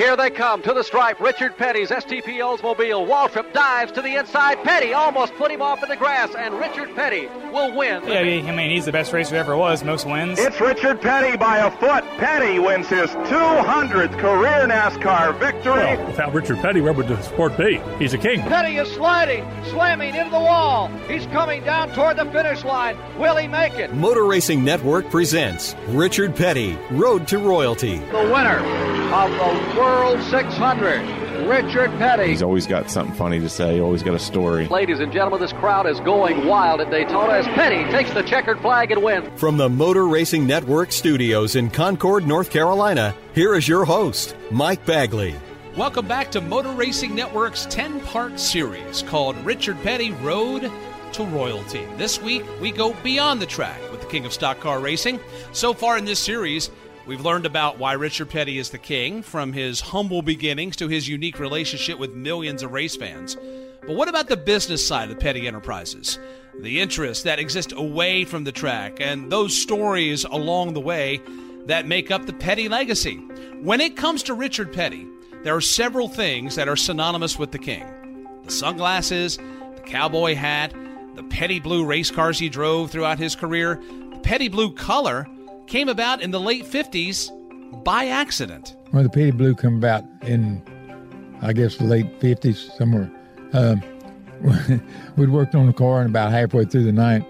Here they come to the stripe. Richard Petty's STP Oldsmobile. Waltrip dives to the inside. Petty almost put him off in the grass, and Richard Petty will win. Yeah, I mean, he's the best racer ever was, most wins. It's Richard Petty by a foot. Petty wins his 200th career NASCAR victory. Well, without Richard Petty, where would the sport be? He's a king. Petty is sliding, slamming into the wall. He's coming down toward the finish line. Will he make it? Motor Racing Network presents Richard Petty, Road to Royalty. The winner of the World 600, Richard Petty. He's always got something funny to say, always got a story. Ladies and gentlemen, this crowd is going wild at Daytona as Petty takes the checkered flag and wins. From the Motor Racing Network studios in Concord, North Carolina, here is your host, Mike Bagley. Welcome back to Motor Racing Network's 10 part series called Richard Petty Road to Royalty. This week, we go beyond the track with the king of stock car racing. So far in this series, We've learned about why Richard Petty is the king, from his humble beginnings to his unique relationship with millions of race fans. But what about the business side of Petty Enterprises? The interests that exist away from the track and those stories along the way that make up the Petty legacy. When it comes to Richard Petty, there are several things that are synonymous with the king the sunglasses, the cowboy hat, the petty blue race cars he drove throughout his career, the petty blue color came about in the late 50s by accident. Well, the Petty Blue come about in, I guess, the late 50s, somewhere. Um, we'd worked on the car, and about halfway through the night,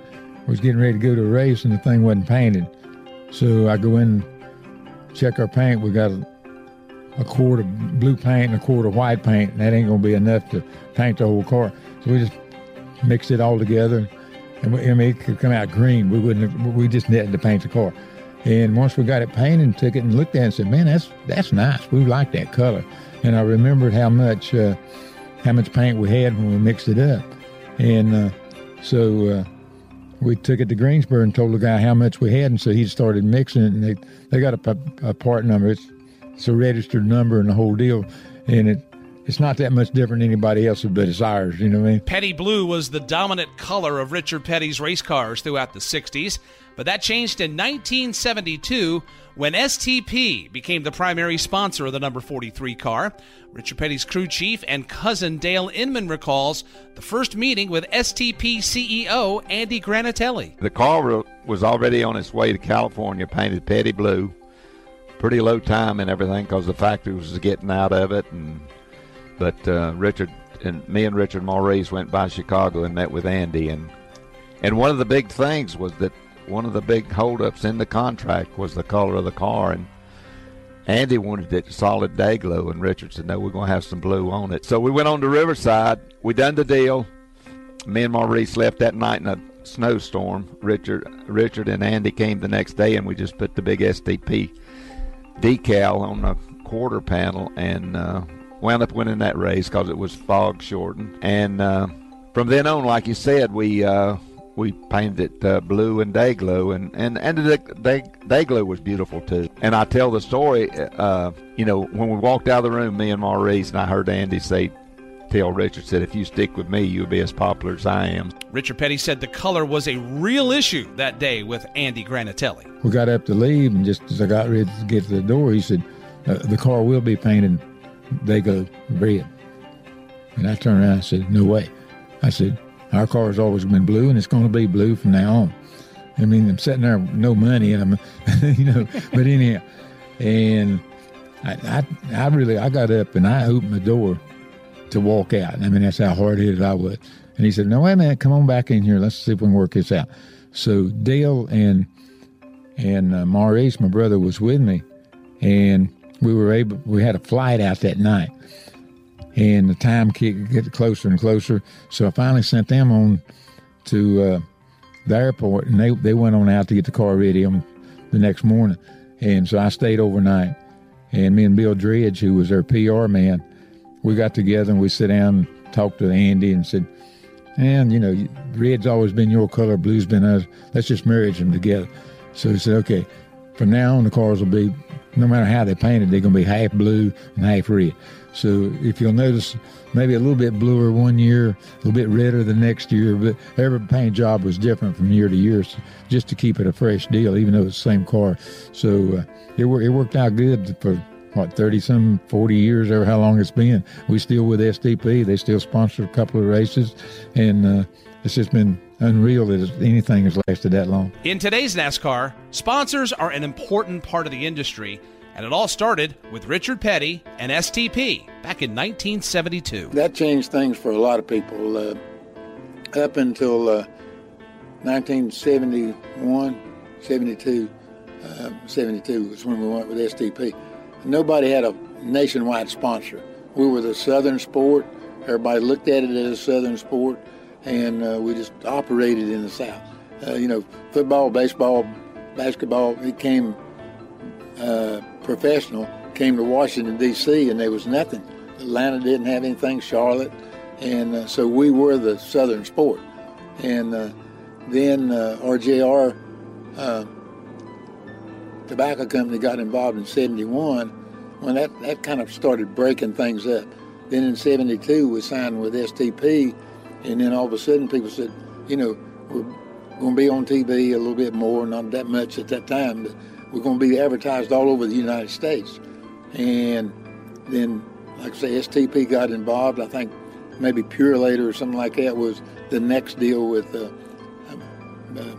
was getting ready to go to a race, and the thing wasn't painted. So I go in, check our paint. We got a, a quart of blue paint and a quart of white paint, and that ain't to be enough to paint the whole car. So we just mixed it all together, and we, I mean, it could come out green. We wouldn't. We just needed to paint the car. And once we got it painted, took it and looked at it and said, "Man, that's that's nice. We like that color." And I remembered how much uh, how much paint we had when we mixed it up, and uh, so uh, we took it to Greensboro and told the guy how much we had, and so he started mixing it. And they they got a, a part number. It's it's a registered number and the whole deal, and it it's not that much different than anybody else's, but it's ours, you know what I mean? Petty blue was the dominant color of Richard Petty's race cars throughout the 60s, but that changed in 1972 when STP became the primary sponsor of the number 43 car. Richard Petty's crew chief and cousin Dale Inman recalls the first meeting with STP CEO Andy Granatelli. The car was already on its way to California, painted Petty blue. Pretty low time and everything because the factory was getting out of it and but uh, Richard and me and Richard Maurice went by Chicago and met with Andy, and and one of the big things was that one of the big holdups in the contract was the color of the car, and Andy wanted it solid day glow, and Richard said, "No, we're going to have some blue on it." So we went on to Riverside. We done the deal. Me and Maurice left that night in a snowstorm. Richard, Richard and Andy came the next day, and we just put the big STP decal on the quarter panel and. Uh, wound up winning that race because it was fog shortened. And uh, from then on, like you said, we uh, we painted it uh, blue and day glow, and and and the day, day glow was beautiful too. And I tell the story, uh, you know, when we walked out of the room, me and Maurice, and I heard Andy say. Tell Richard said, if you stick with me, you'll be as popular as I am. Richard Petty said the color was a real issue that day with Andy Granatelli. We got up to leave, and just as I got ready to get to the door, he said, uh, "The car will be painted they go red. And I turned around and said, No way. I said, Our car's always been blue and it's going to be blue from now on. I mean, I'm sitting there with no money and I'm, you know, but anyhow. And I, I, I really, I got up and I opened the door to walk out. I mean, that's how hard headed I was. And he said, No, a minute, come on back in here. Let's see if we can work this out. So Dale and, and uh, Maurice, my brother, was with me. And we were able we had a flight out that night and the time kept getting closer and closer so i finally sent them on to uh, the airport, and they they went on out to get the car ready on the next morning, and so I stayed overnight. And me and Bill Dredge, who was their PR man, we got together and we sit down and talked to Andy and said, and you know, red's always been your color, blue's been us. Let's just marry them together. So he said, okay, from now on the cars will be, no matter how they painted, they're going to be half blue and half red. So if you'll notice, maybe a little bit bluer one year, a little bit redder the next year, but every paint job was different from year to year, so just to keep it a fresh deal, even though it's the same car. So uh, it, it worked out good for what 30 some 40 years or how long it's been we still with stp they still sponsor a couple of races and uh, it's just been unreal that anything has lasted that long in today's nascar sponsors are an important part of the industry and it all started with richard petty and stp back in 1972 that changed things for a lot of people uh, up until uh, 1971 72 uh, 72 was when we went with stp nobody had a nationwide sponsor. We were the Southern sport. Everybody looked at it as a Southern sport, and uh, we just operated in the South. Uh, you know, football, baseball, basketball, it came uh, professional, came to Washington, D.C., and there was nothing. Atlanta didn't have anything, Charlotte, and uh, so we were the Southern sport. And uh, then uh, RJR Tobacco Company got involved in 71 when that, that kind of started breaking things up. Then in 72, we signed with STP, and then all of a sudden people said, you know, we're going to be on TV a little bit more, not that much at that time, but we're going to be advertised all over the United States. And then, like I say, STP got involved. I think maybe Purolator or something like that was the next deal with uh, uh,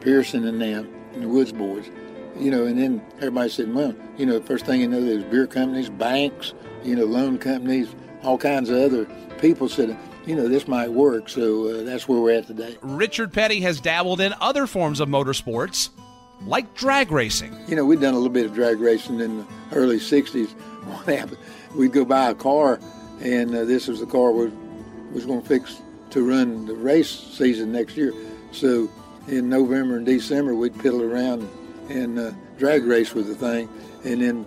Pearson and them and the Woods Boys you know, and then everybody said, well, you know, first thing you know, there's beer companies, banks, you know, loan companies, all kinds of other people said, you know, this might work. So uh, that's where we're at today. Richard Petty has dabbled in other forms of motorsports, like drag racing. You know, we'd done a little bit of drag racing in the early 60s. What happened? We'd go buy a car, and uh, this was the car we was going to fix to run the race season next year. So in November and December, we'd piddle around and uh, drag race was the thing. And then,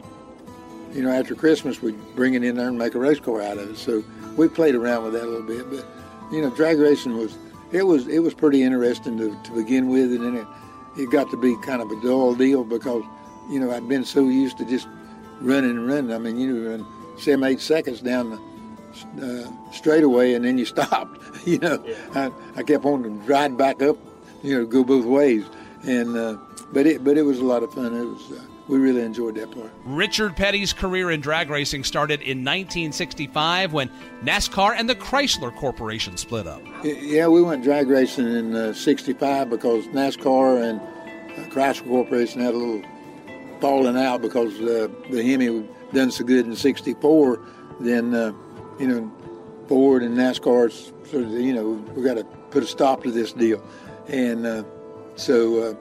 you know, after Christmas, we'd bring it in there and make a race car out of it. So we played around with that a little bit. But, you know, drag racing was, it was, it was pretty interesting to, to begin with. And then it, it got to be kind of a dull deal because, you know, I'd been so used to just running and running. I mean, you run seven, eight seconds down the uh, straightaway and then you stopped. you know, yeah. I, I kept on to ride back up, you know, go both ways. And, uh, but it but it was a lot of fun. It was uh, we really enjoyed that part. Richard Petty's career in drag racing started in 1965 when NASCAR and the Chrysler Corporation split up. Yeah, we went drag racing in uh, 65 because NASCAR and uh, Chrysler Corporation had a little falling out because uh, the Hemi done so good in 64. Then, uh, you know, Ford and NASCAR sort of, you know, we got to put a stop to this deal. And uh, so uh,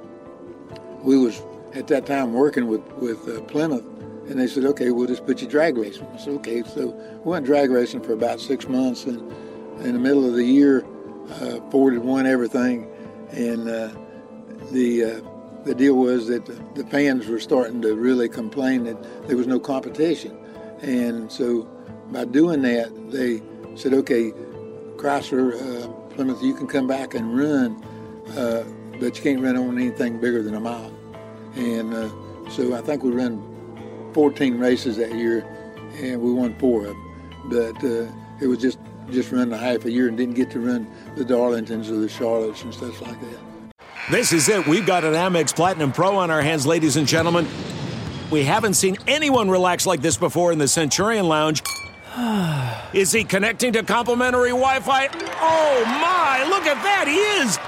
we was at that time working with with uh, Plymouth, and they said, okay, we'll just put you drag racing. I said, okay. So we went drag racing for about six months, and in the middle of the year, uh, Ford had won everything, and uh, the uh, the deal was that the fans were starting to really complain that there was no competition, and so by doing that, they said, okay, Chrysler, uh, Plymouth, you can come back and run uh, but you can't run on anything bigger than a mile. And uh, so I think we ran 14 races that year, and we won four of them. But uh, it was just just running a half a year and didn't get to run the Darlingtons or the Charlottes and stuff like that. This is it. We've got an Amex Platinum Pro on our hands, ladies and gentlemen. We haven't seen anyone relax like this before in the Centurion Lounge. is he connecting to complimentary Wi Fi? Oh my, look at that! He is!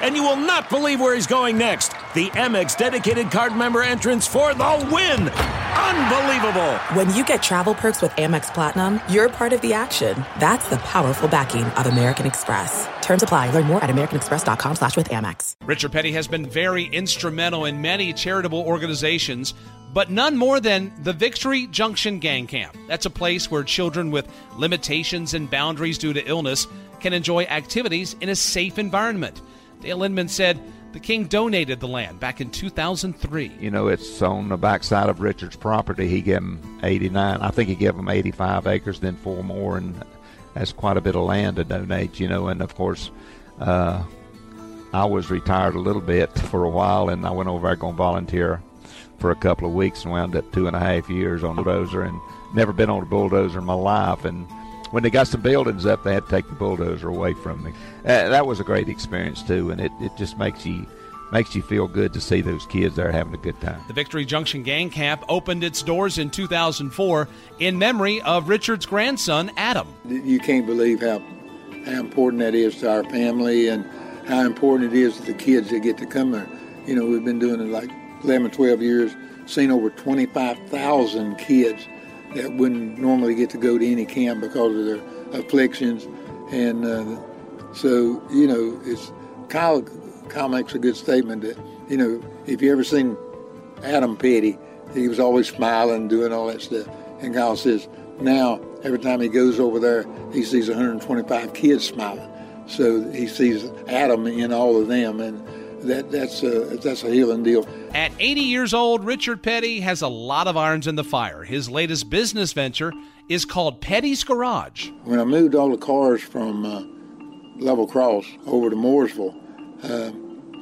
and you will not believe where he's going next. The Amex dedicated card member entrance for the win. Unbelievable. When you get travel perks with Amex Platinum, you're part of the action. That's the powerful backing of American Express. Terms apply. Learn more at americanexpress.com slash with Amex. Richard Petty has been very instrumental in many charitable organizations, but none more than the Victory Junction Gang Camp. That's a place where children with limitations and boundaries due to illness can enjoy activities in a safe environment. Dale Inman said the king donated the land back in 2003. You know, it's on the backside of Richard's property. He gave him 89. I think he gave him 85 acres, then four more, and that's quite a bit of land to donate. You know, and of course, uh, I was retired a little bit for a while, and I went over there going to volunteer for a couple of weeks and wound up two and a half years on the bulldozer, and never been on a bulldozer in my life, and when they got some buildings up, they had to take the bulldozer away from me. Uh, that was a great experience too, and it, it just makes you makes you feel good to see those kids there having a good time. The Victory Junction Gang Camp opened its doors in 2004 in memory of Richard's grandson Adam. You can't believe how how important that is to our family and how important it is to the kids that get to come there. You know, we've been doing it like 11, 12 years, seen over 25,000 kids that wouldn't normally get to go to any camp because of their afflictions. And uh, so, you know, it's Kyle, Kyle makes a good statement that, you know, if you ever seen Adam Petty, he was always smiling, doing all that stuff. And Kyle says, now, every time he goes over there, he sees 125 kids smiling. So he sees Adam in all of them. And that, that's, a, that's a healing deal. At 80 years old, Richard Petty has a lot of irons in the fire. His latest business venture is called Petty's Garage. When I moved all the cars from uh, Level Cross over to Mooresville, uh,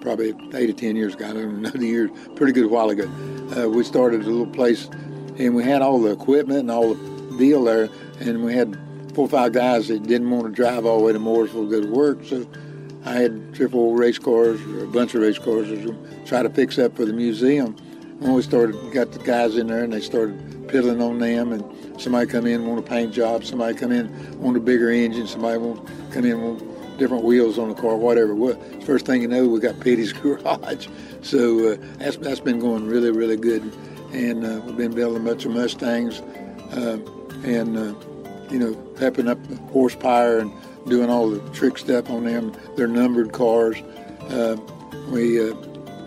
probably eight to ten years ago, I don't know the pretty good while ago, uh, we started a little place and we had all the equipment and all the deal there, and we had four or five guys that didn't want to drive all the way to Mooresville to go to work, so I had triple race cars, or a bunch of race cars, to try to fix up for the museum. When we started, got the guys in there, and they started piddling on them, and somebody come in want a paint job, somebody come in want a bigger engine, somebody want come in want different wheels on the car, whatever. What first thing you know, we got Petty's garage. So uh, that's that's been going really, really good, and uh, we've been building a bunch of Mustangs, uh, and uh, you know, pepping up horsepower and doing all the trick stuff on them. They're numbered cars. Uh, we uh,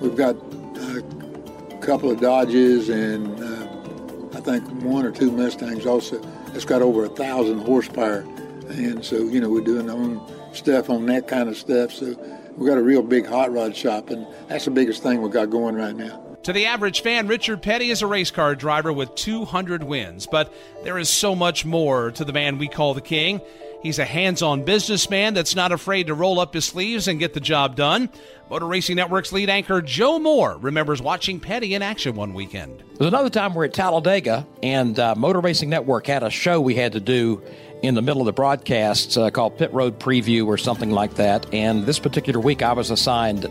we've got a couple of Dodges and uh, I think one or two Mustangs also. It's got over a thousand horsepower, and so you know we're doing our own stuff on that kind of stuff. So we've got a real big hot rod shop, and that's the biggest thing we've got going right now. To the average fan, Richard Petty is a race car driver with 200 wins, but there is so much more to the man we call the King. He's a hands on businessman that's not afraid to roll up his sleeves and get the job done. Motor Racing Network's lead anchor Joe Moore remembers watching Petty in action one weekend. There's another time we're at Talladega, and uh, Motor Racing Network had a show we had to do in the middle of the broadcast uh, called Pit Road Preview or something like that. And this particular week, I was assigned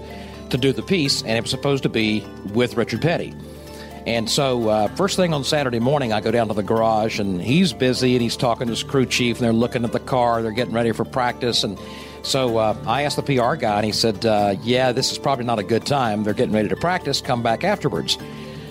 to do the piece, and it was supposed to be with Richard Petty. And so, uh, first thing on Saturday morning, I go down to the garage, and he's busy, and he's talking to his crew chief, and they're looking at the car, they're getting ready for practice, and so uh, I asked the PR guy, and he said, uh, "Yeah, this is probably not a good time. They're getting ready to practice. Come back afterwards."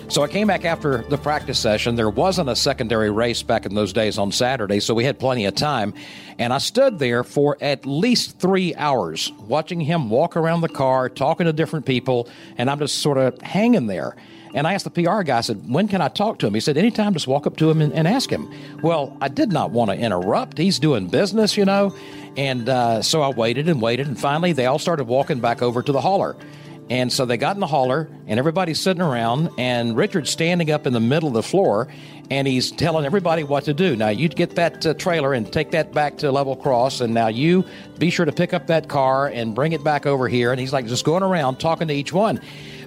So I came back after the practice session. There wasn't a secondary race back in those days on Saturday, so we had plenty of time. And I stood there for at least three hours watching him walk around the car, talking to different people, and I'm just sort of hanging there. And I asked the PR guy, I said, when can I talk to him? He said, anytime, just walk up to him and, and ask him. Well, I did not want to interrupt. He's doing business, you know. And uh, so I waited and waited, and finally they all started walking back over to the hauler. And so they got in the hauler, and everybody's sitting around, and Richard's standing up in the middle of the floor, and he's telling everybody what to do. Now, you get that uh, trailer and take that back to Level Cross, and now you be sure to pick up that car and bring it back over here. And he's like just going around talking to each one.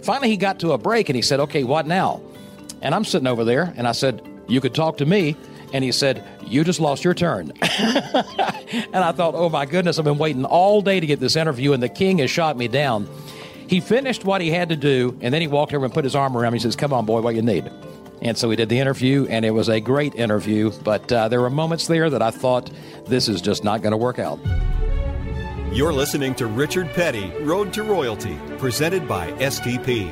Finally, he got to a break, and he said, Okay, what now? And I'm sitting over there, and I said, You could talk to me. And he said, You just lost your turn. and I thought, Oh my goodness, I've been waiting all day to get this interview, and the king has shot me down. He finished what he had to do, and then he walked over and put his arm around me. He says, Come on, boy, what you need. And so we did the interview, and it was a great interview. But uh, there were moments there that I thought, This is just not going to work out. You're listening to Richard Petty, Road to Royalty, presented by STP.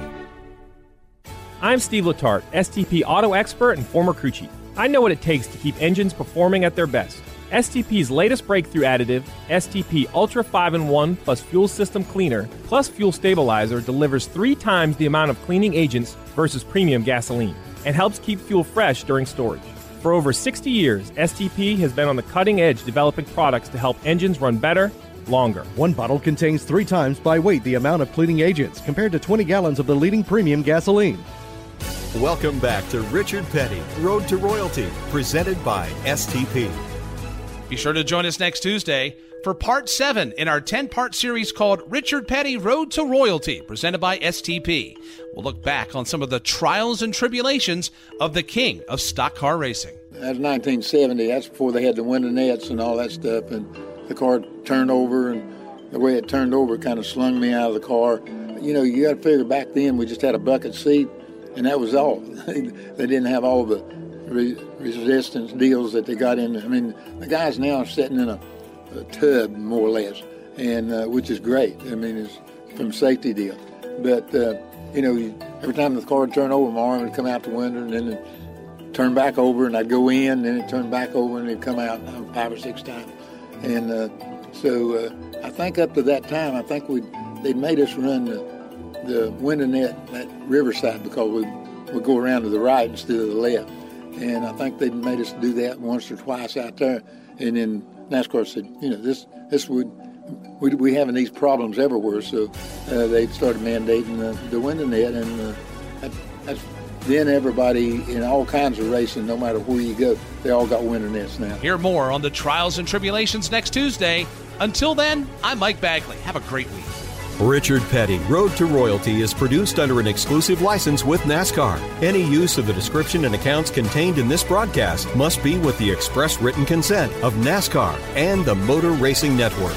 I'm Steve Letarte, STP auto expert and former crew chief. I know what it takes to keep engines performing at their best. STP's latest breakthrough additive, STP Ultra 5 in 1 plus Fuel System Cleaner plus Fuel Stabilizer, delivers three times the amount of cleaning agents versus premium gasoline and helps keep fuel fresh during storage. For over 60 years, STP has been on the cutting edge developing products to help engines run better, longer. One bottle contains three times by weight the amount of cleaning agents compared to 20 gallons of the leading premium gasoline. Welcome back to Richard Petty, Road to Royalty, presented by STP. Be sure to join us next Tuesday for part seven in our 10 part series called Richard Petty Road to Royalty, presented by STP. We'll look back on some of the trials and tribulations of the king of stock car racing. That was 1970. That's before they had the window nets and all that stuff. And the car turned over, and the way it turned over kind of slung me out of the car. You know, you got to figure back then we just had a bucket seat, and that was all. they didn't have all the re- resistance deals that they got in. I mean, the guys now are sitting in a, a tub more or less, and uh, which is great. I mean, it's from safety deal. But uh, you know, you, every time the car would turn over, my arm would come out the window, and then it turn back over, and I'd go in, and then it turned back over, and it'd come out uh, five or six times. And uh, so uh, I think up to that time, I think we they'd made us run the, the window net at Riverside because we would go around to the right instead of the left. And I think they made us do that once or twice out there. And then NASCAR said, you know, this this would we we having these problems everywhere, so uh, they started mandating the, the window net, and uh, that, that's then everybody in all kinds of racing, no matter where you go, they all got window nets now. Hear more on the trials and tribulations next Tuesday. Until then, I'm Mike Bagley. Have a great week. Richard Petty, Road to Royalty is produced under an exclusive license with NASCAR. Any use of the description and accounts contained in this broadcast must be with the express written consent of NASCAR and the Motor Racing Network.